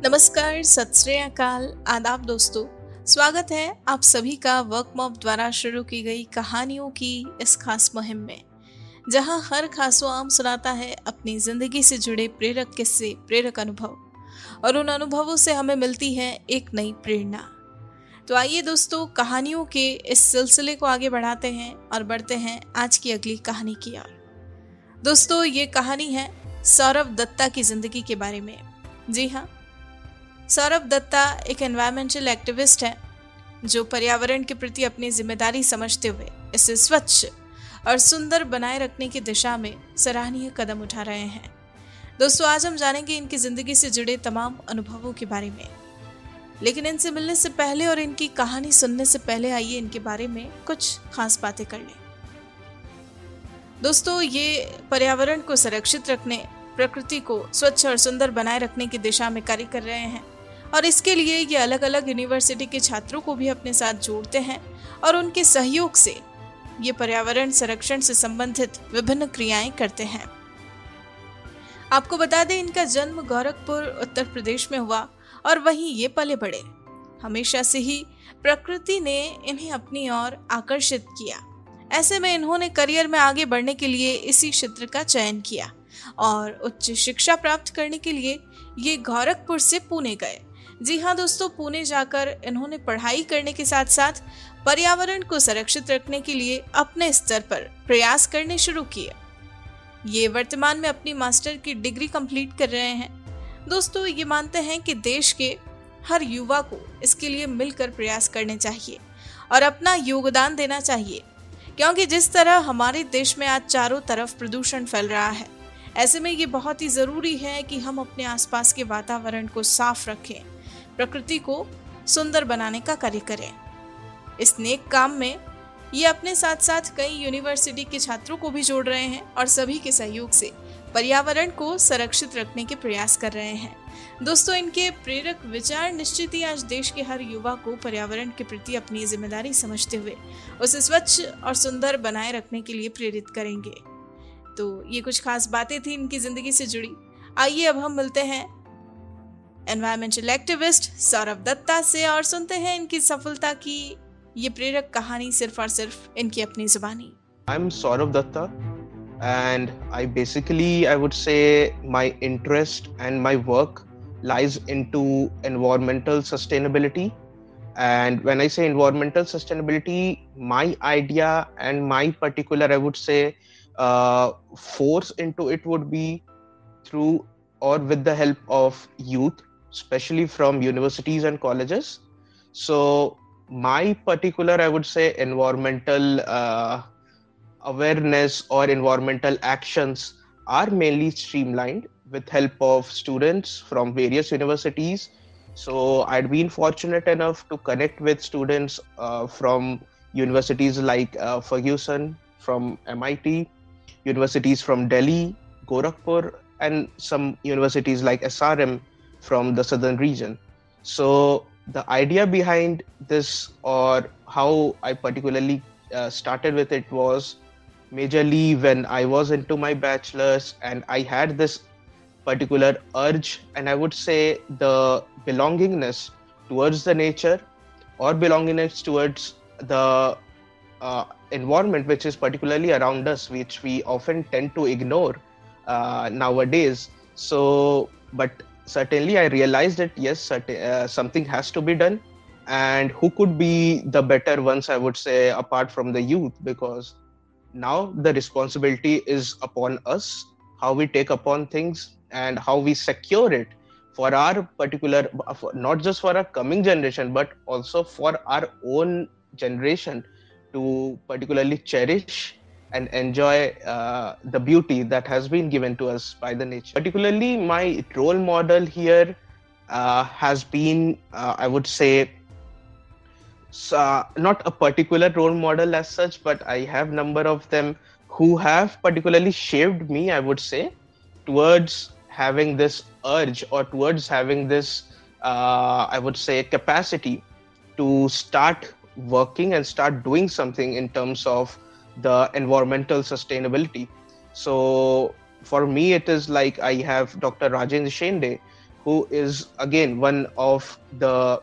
नमस्कार, सत श्रीकाल आदाब दोस्तों, स्वागत है आप सभी का वर्क मॉप द्वारा शुरू की गई कहानियों की इस खास मुहिम में, जहाँ हर खासो आम सुनाता है अपनी ज़िंदगी से जुड़े प्रेरक किस्से, प्रेरक अनुभव, और उन अनुभवों से हमें मिलती है एक नई प्रेरणा। तो आइए दोस्तों, कहानियों के इस सिलसिले को आगे बढ़ाते हैं और बढ़ते हैं आज की अगली कहानी की ओर। दोस्तों, ये कहानी है सौरभ दत्ता की ज़िंदगी के बारे में। जी हाँ सौरभ दत्ता एक एनवायरमेंटल एक्टिविस्ट है, जो पर्यावरण के प्रति अपनी ज़िम्मेदारी समझते हुए इसे स्वच्छ और सुंदर बनाए रखने की दिशा में सराहनीय कदम उठा रहे हैं। दोस्तों, आज हम जानेंगे इनकी ज़िंदगी से जुड़े तमाम अनुभवों के बारे में। लेकिन इनसे मिलने से पहले और इनकी कहानी सुनने से पहले आइए इनके बारे में कुछ खास बातें कर लें। दोस्तों, ये पर्यावरण को सुरक्षित रखने, प्रकृति को स्वच्छ और सुंदर बनाए रखने की दिशा में कार्य कर रहे हैं। और इसके लिए ये अलग अलग यूनिवर्सिटी के छात्रों को भी अपने साथ जोड़ते हैं और उनके सहयोग से ये पर्यावरण संरक्षण से संबंधित विभिन्न क्रियाएँ करते हैं। आपको बता दें, इनका जन्म गोरखपुर, उत्तर प्रदेश में हुआ और वहीं ये पले बड़े हमेशा से ही प्रकृति ने इन्हें अपनी ओर आकर्षित किया। ऐसे में इन्होंने करियर में आगे बढ़ने के लिए इसी क्षेत्र का चयन किया और उच्च शिक्षा प्राप्त करने के लिए ये गोरखपुर से पुणे गए। जी हाँ दोस्तों, पुणे जाकर इन्होंने पढ़ाई करने के साथ साथ पर्यावरण को संरक्षित रखने के लिए अपने स्तर पर प्रयास करने शुरू किए। ये वर्तमान में अपनी मास्टर की डिग्री कंप्लीट कर रहे हैं। दोस्तों, ये मानते हैं कि देश के हर युवा को इसके लिए मिलकर प्रयास करने चाहिए और अपना योगदान देना चाहिए, क्योंकि जिस तरह हमारे देश में आज चारों तरफ़ प्रदूषण फैल रहा है, ऐसे में ये बहुत ही ज़रूरी है कि हम अपने आसपास के वातावरण को साफ़ रखें। प्रकृति को सुंदर बनाने का कार्य करें। इस नेक काम में ये अपने साथ साथ कई यूनिवर्सिटी के छात्रों को भी जोड़ रहे हैं और सभी के सहयोग से पर्यावरण को संरक्षित रखने के प्रयास कर रहे हैं। दोस्तों, इनके प्रेरक विचार निश्चित ही आज देश के हर युवा को पर्यावरण के प्रति अपनी ज़िम्मेदारी समझते हुए उसे स्वच्छ और सुंदर बनाए रखने के लिए प्रेरित करेंगे। तो ये कुछ खास बातें थी इनकी ज़िंदगी से जुड़ी। आइए, अब हम मिलते हैं एनवायरमेंटल एक्टिविस्ट सौरभ दत्ता से और सुनते हैं इनकी सफलता की ये प्रेरक कहानी सिर्फ़ और सिर्फ़ इनकी अपनी जुबानी। I am Saurabh Datta and I basically I would say my interest and my work lies in environmental sustainability and when I say environmental sustainability my idea and my particular I would say force in to it would be through or with the help of youth especially from universities and colleges. So, my particular, I would say, environmental uh, awareness or environmental actions are mainly streamlined with help of students from various universities. So, I'd been fortunate enough to connect with students uh, from universities like uh, Fergusson, from MIT, universities from Delhi, Gorakhpur, and some universities like SRM from the southern region. So the idea behind this, or how I particularly uh, started with it, was majorly when I was into my bachelor's and I had this particular urge, and I would say the belongingness towards the nature or belongingness towards the uh, environment which is particularly around us, which we often tend to ignore uh, nowadays. So, but certainly I realized that yes, certain, uh, something has to be done. And who could be the better ones, I would say, apart from the youth? Because now the responsibility is upon us, how we take upon things and how we secure it for our particular, not just for our coming generation, but also for our own generation to particularly cherish and enjoy uh, the beauty that has been given to us by the nature. Particularly, my role model here uh, has been, uh, I would say, uh, not a particular role model as such, but I have number of them who have particularly shaped me. I would say towards having this urge or towards having this, uh, I would say, capacity to start working and start doing something in terms of the environmental sustainability. So for me, it is like I have Dr. Rajendra Shende, who is again one of the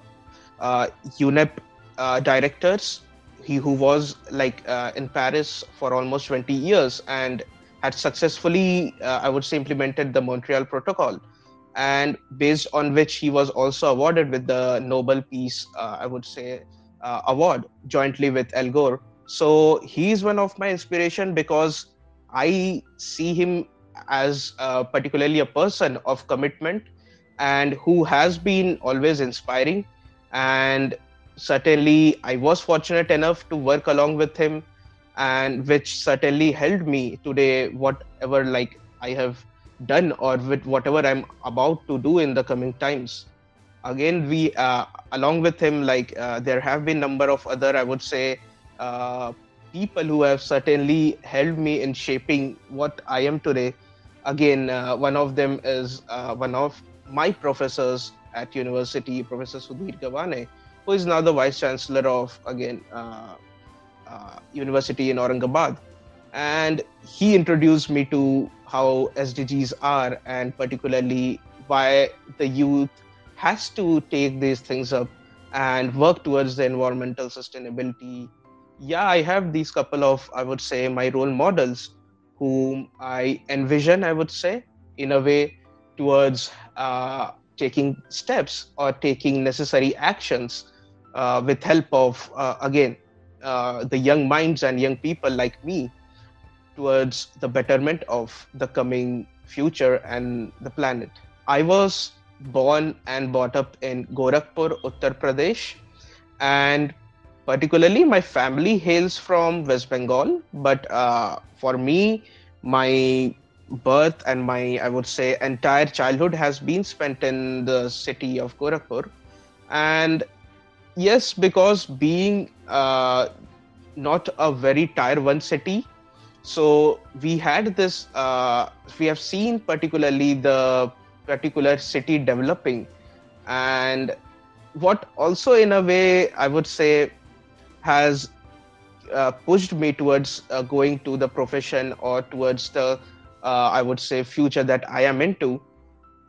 uh, UNEP uh, directors. He who was like uh, in Paris for almost 20 years and had successfully, uh, I would say, implemented the Montreal Protocol, and based on which he was also awarded with the Nobel Peace, uh, I would say, uh, award jointly with Al Gore. So he's one of my inspiration because I see him as particularly a person of commitment and who has been always inspiring. And certainly, I was fortunate enough to work along with him, and which certainly helped me today, whatever like I have done or with whatever I'm about to do in the coming times. Again, we uh, along with him, like uh, there have been number of other, I would say, uh, people who have certainly helped me in shaping what I am today. Again, uh, one of them is uh, one of my professors at university, Professor Sudhir Gavhane, who is now the vice chancellor of again uh, university in Aurangabad, and he introduced me to how SDGs are, and particularly why the youth has to take these things up and work towards the environmental sustainability. Yeah, I have these couple of, I would say, my role models whom I envision, I would say, in a way towards uh, taking steps or taking necessary actions uh, with help of uh, again uh, the young minds and young people like me towards the betterment of the coming future and the planet. I was born and brought up in gorakhpur uttar pradesh and particularly my family hails from west bengal but uh, for me my birth and my i would say entire childhood has been spent in the city of gorakhpur. And yes because being uh, not a very tier one city so we had this uh, we have seen particularly the particular city developing. And what also in a way i would say has uh, pushed me towards uh, going to the profession or towards the uh, I would say, future that I am into,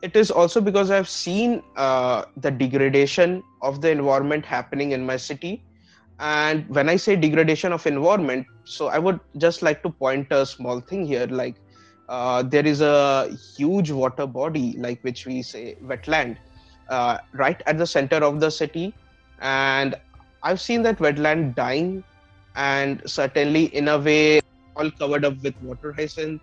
it is also because I've seen uh, the degradation of the environment happening in my city. And when I say degradation of environment, so I would just like to point a small thing here, like uh, there is a huge water body, like which we say wetland, uh, right at the center of the city, and I've seen that wetland dying, and certainly in a way all covered up with water hyacinth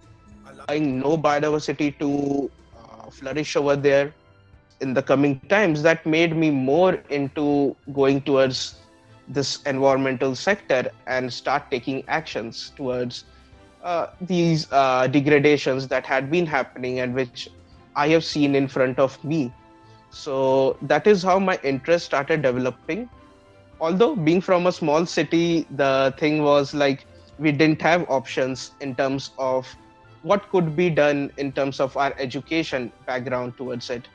allowing no biodiversity to uh, flourish over there in the coming times that made me more into going towards this environmental sector and start taking actions towards uh, these uh, degradations that had been happening and which I have seen in front of me. So that is how my interest started developing. Although being from a small city, the thing was like we didn't have options in terms of what could be done in terms of our education background towards it.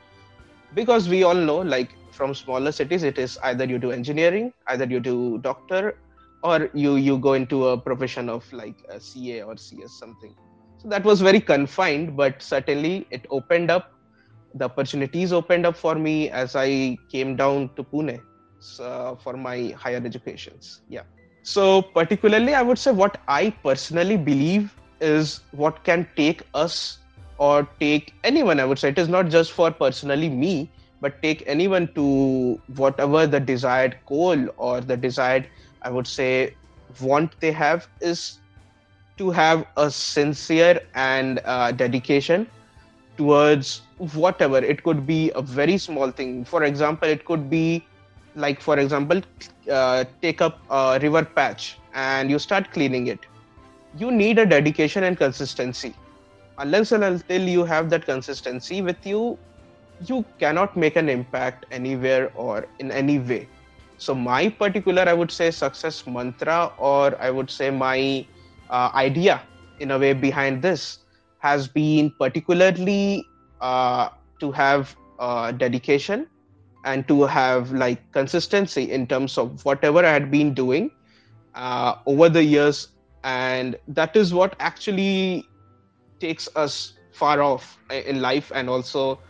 Because we all know like from smaller cities it is either you do engineering either you do doctor or you you go into a profession of like a ca or cs something. So that was very confined but certainly it opened up. The opportunities opened up for me as i came down to pune so, for my higher educations. Yeah. So particularly i would say what i personally believe is what can take us or take anyone i would say. It is not just for personally me but take anyone to whatever the desired goal or the desired i would say want they have is to have a sincere and uh, dedication towards whatever. It could be a very small thing. For example it could be like for example uh, take up a river patch and you start cleaning it. You need a dedication and consistency. Unless and until you have that consistency with you you cannot make an impact anywhere or in any way. So my particular i would say success mantra or i would say my uh, idea in a way behind this has been particularly uh, to have uh, dedication and to have like consistency in terms of whatever i had been doing uh, over the years. And that is what actually takes us far off in life and also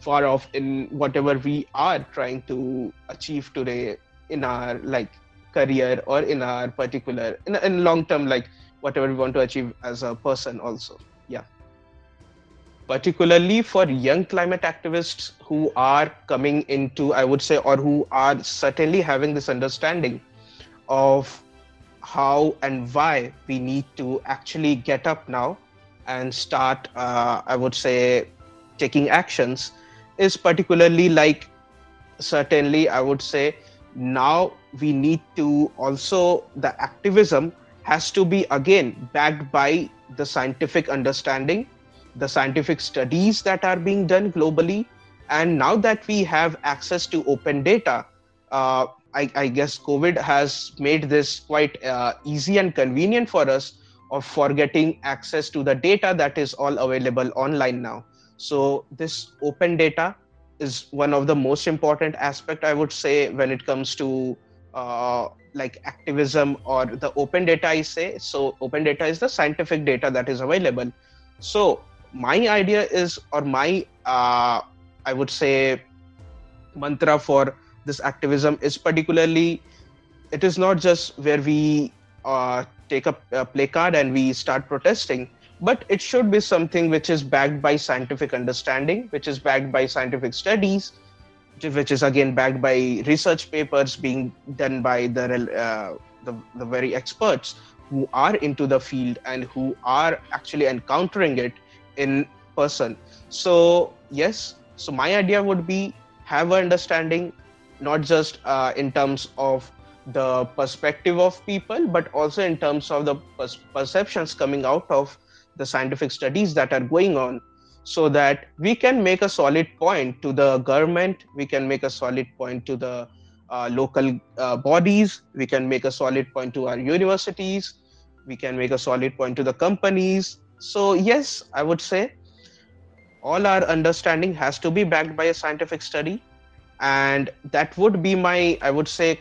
far off in whatever we are trying to achieve today in our like career or in our particular in, in long term like whatever we want to achieve as a person also particularly for young climate activists who are coming into i would say or who are certainly having this understanding of how and why we need to actually get up now and start uh, i would say taking actions is particularly like certainly i would say now we need to also the activism has to be again backed by the scientific understanding the scientific studies that are being done globally. And now that we have access to open data uh, I, I, guess covid has made this quite uh, easy and convenient for us of for getting access to the data that is all available online now. So this open data is one of the most important aspect i would say when it comes to uh, like activism or the open data i say. So open data is the scientific data that is available. So my idea is or my uh, i would say mantra for this activism is particularly it is not just where we uh, take a, a play card and we start protesting but it should be something which is backed by scientific understanding which is backed by scientific studies which is again backed by research papers being done by the uh, the, the very experts who are into the field and who are actually encountering it in person. So yes so my idea would be have an understanding not just uh, in terms of the perspective of people but also in terms of the perceptions coming out of the scientific studies that are going on so that we can make a solid point to the government we can make a solid point to the uh, local uh, bodies we can make a solid point to our universities we can make a solid point to the companies so yes i would say all our understanding has to be backed by a scientific study. And that would be my i would say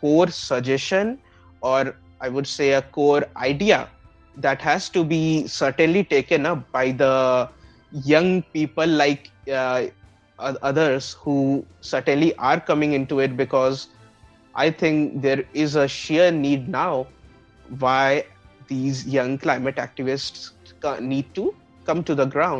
core suggestion or i would say a core idea that has to be certainly taken up by the young people like uh, others who certainly are coming into it because I think there is a sheer need now why these young climate activists need to come to the ground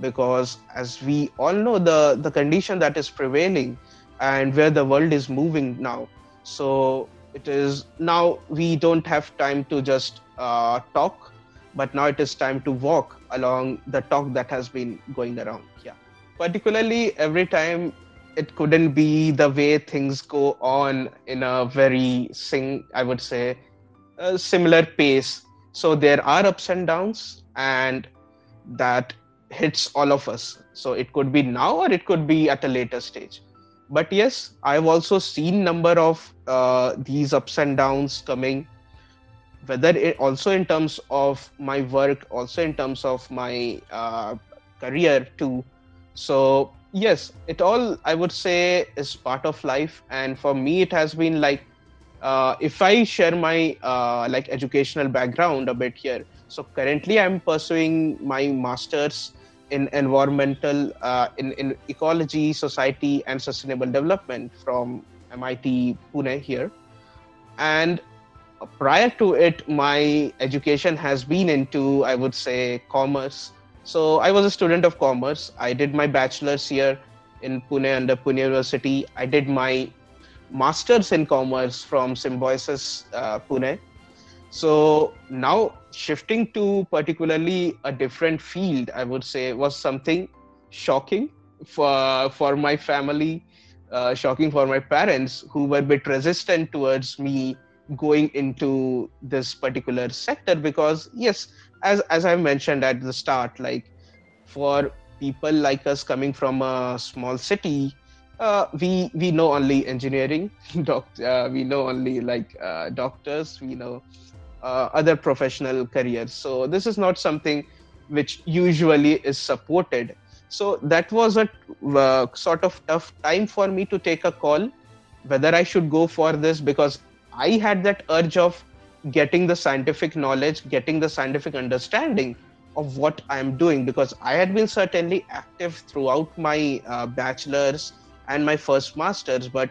because as we all know the the condition that is prevailing and where the world is moving now. So it is now we don't have time to just uh, talk but now it is time to walk along the talk that has been going around yeah. Particularly every time it couldn't be the way things go on in a very sing i would say a similar pace. So there are ups and downs and that hits all of us. So it could be now or it could be at a later stage. But yes i've also seen number of uh, these ups and downs coming whether it also in terms of my work also in terms of my uh, career too. So yes it all i would say is part of life. And for me it has been like uh, if i share my uh, like educational background a bit here so currently i'm pursuing my masters in environmental uh, in, in ecology society and sustainable development from mit pune here and prior to it, my education has been into, I would say, commerce. So I was a student of commerce. I did my bachelor's here in Pune under Pune University. I did my master's in commerce from Symbiosis uh, Pune. So now shifting to particularly a different field, I would say, was something shocking for for my family, uh, shocking for my parents who were a bit resistant towards me going into this particular sector because yes as as i mentioned at the start like for people like us coming from a small city uh, we we know only engineering doc, uh, we know only like uh, doctors we know uh, other professional careers. So this is not something which usually is supported. So that was a uh, sort of tough time for me to take a call whether i should go for this because I had that urge of getting the scientific knowledge, getting the scientific understanding of what I'm doing because I had been certainly active throughout my uh, bachelor's and my first master's, but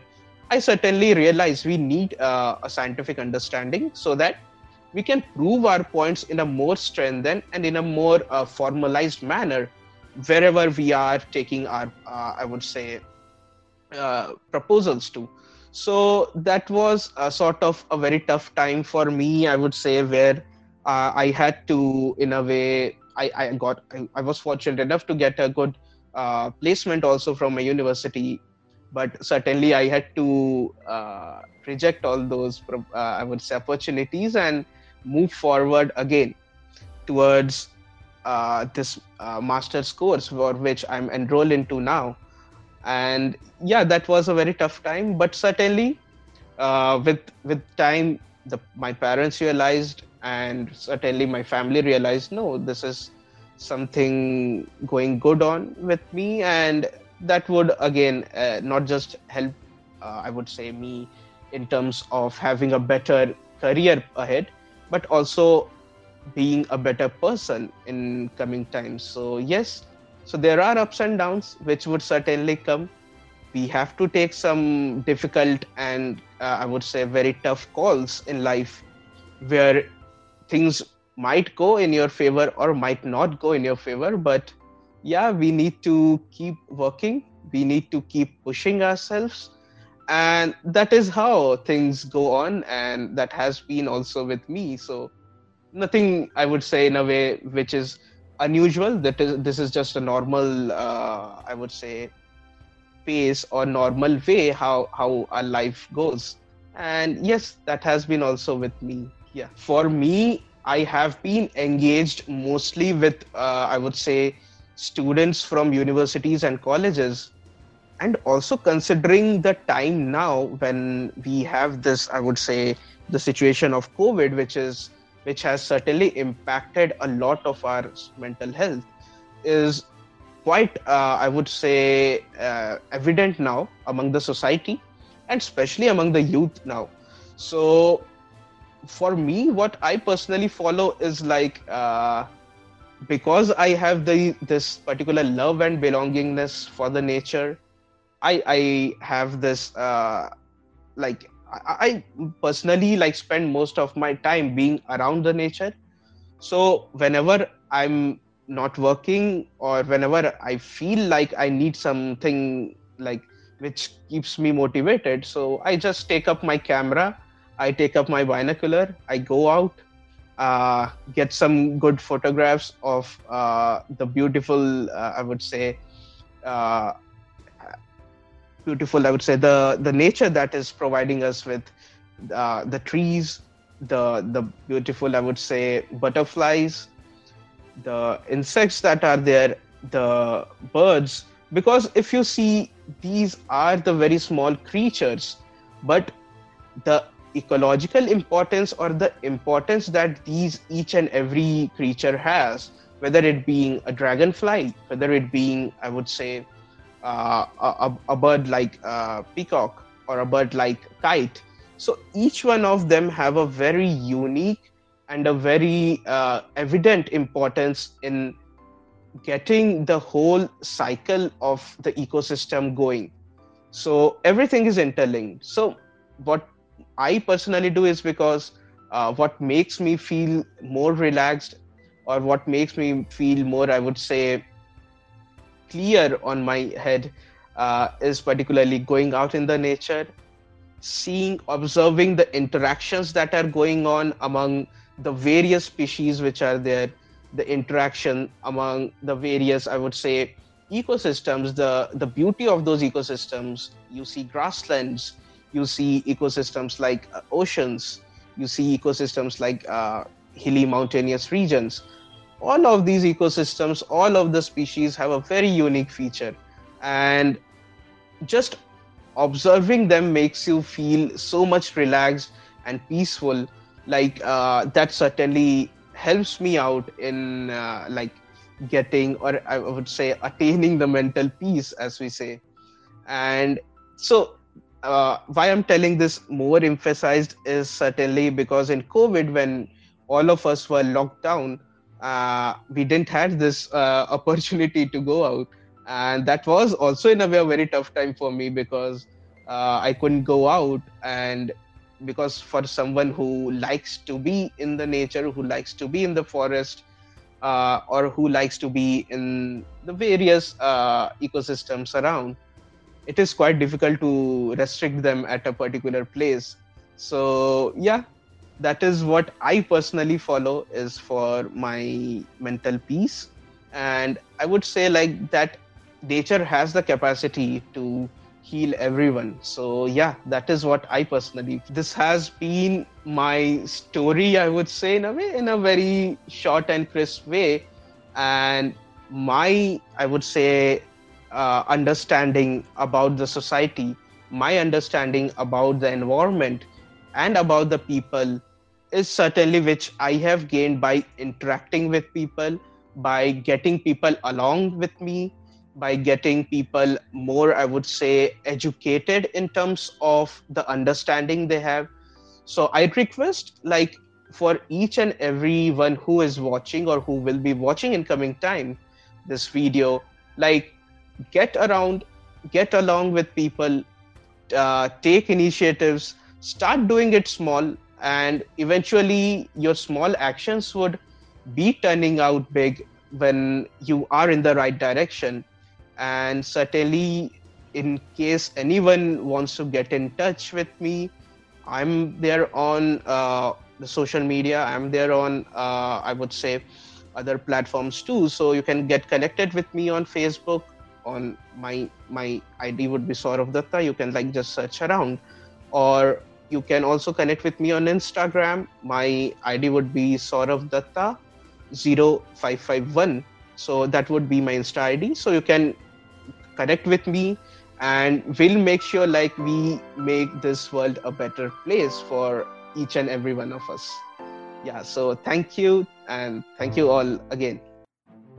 I certainly realized we need uh, a scientific understanding so that we can prove our points in a more strengthened and in a more uh, formalized manner wherever we are taking our, uh, I would say, uh, proposals to. So that was a sort of a very tough time for me, I would say, where uh, I had to, in a way, I, I got, I, I was fortunate enough to get a good uh, placement also from a university but certainly i had to uh, reject all those uh, i would say opportunities and move forward again towards uh, this uh, master's course for which i'm enrolled into now. And yeah that was a very tough time but certainly uh, with with time the, my parents realized and certainly my family realized no this is something going good on with me. And that would again uh, not just help uh, i would say me in terms of having a better career ahead but also being a better person in coming times so yes so there are ups and downs which would certainly come we have to take some difficult and uh, i would say very tough calls in life where things might go in your favor or might not go in your favor but yeah, we need to keep working. We need to keep pushing ourselves. And that is how things go on. And that has been also with me. So, nothing I would say in a way which is unusual. That is, this is just a normal, uh, I would say, pace or normal way how, how our life goes. And yes, that has been also with me. Yeah. For me, I have been engaged mostly with, uh, I would say, students from universities and colleges and also considering the time now when we have this i would say the situation of covid which is which has certainly impacted a lot of our mental health is quite uh, i would say uh, evident now among the society and especially among the youth now. So for me what i personally follow is like uh, because I have the this particular love and belongingness for the nature, I I have this uh, like I, personally like spend most of my time being around the nature. So whenever I'm not working or whenever I feel like I need something like which keeps me motivated, so I just take up my camera, I take up my binocular, I go out, uh, get some good photographs of uh, the beautiful, uh, I would say, uh, beautiful, I would say, the, the nature that is providing us with uh, the trees, the, the beautiful, I would say, butterflies, the insects that are there, the birds. Because if you see, these are the very small creatures, but the ecological importance or the importance that these each and every creature has whether it being a dragonfly whether it being i would say uh, a, a, bird like uh, peacock or a bird like kite. So each one of them have a very unique and a very uh, evident importance in getting the whole cycle of the ecosystem going. So everything is interlinked. So what I personally do is because uh, what makes me feel more relaxed or what makes me feel more, I would say, clear on my head uh, is particularly going out in the nature, seeing, observing the interactions that are going on among the various species which are there, the interaction among the various, I would say, ecosystems, the, the beauty of those ecosystems. You see grasslands, you see ecosystems like uh, oceans, you see ecosystems like uh, hilly mountainous regions. All of these ecosystems, all of the species have a very unique feature. And just observing them makes you feel so much relaxed and peaceful. Like uh, that certainly helps me out in uh, like getting or I would say attaining the mental peace, as we say. And so uh, why I'm telling this more emphasized is certainly because in COVID, when all of us were locked down, uh, we didn't have this uh, opportunity to go out. And that was also in a way a very tough time for me because uh, i couldn't go out. And because for someone who likes to be in the nature who likes to be in the forest uh, or who likes to be in the various uh, ecosystems around it is quite difficult to restrict them at a particular place. So yeah that is what i personally follow is for my mental peace. And i would say like that nature has the capacity to heal everyone. So yeah that is what i personally this has been my story i would say in a way in a very short and crisp way. And my i would say uh, understanding about the society my understanding about the environment and about the people is certainly which i have gained by interacting with people by getting people along with me by getting people more i would say educated in terms of the understanding they have. So i request like for each and every one who is watching or who will be watching in coming time this video like get around get along with people uh, take initiatives start doing it small and eventually your small actions would be turning out big when you are in the right direction. And certainly in case anyone wants to get in touch with me i'm there on uh, the social media. I'm there on uh, i would say other platforms too. So you can get connected with me on facebook. On my my id would be Saurav Datta. You can like just search around. Or you can also connect with me on instagram. My id would be Saurav Datta 0551 so that would be my insta id so you can connect with me and we'll make sure like we make this world a better place for each and every one of us. Yeah so thank you and thank you all again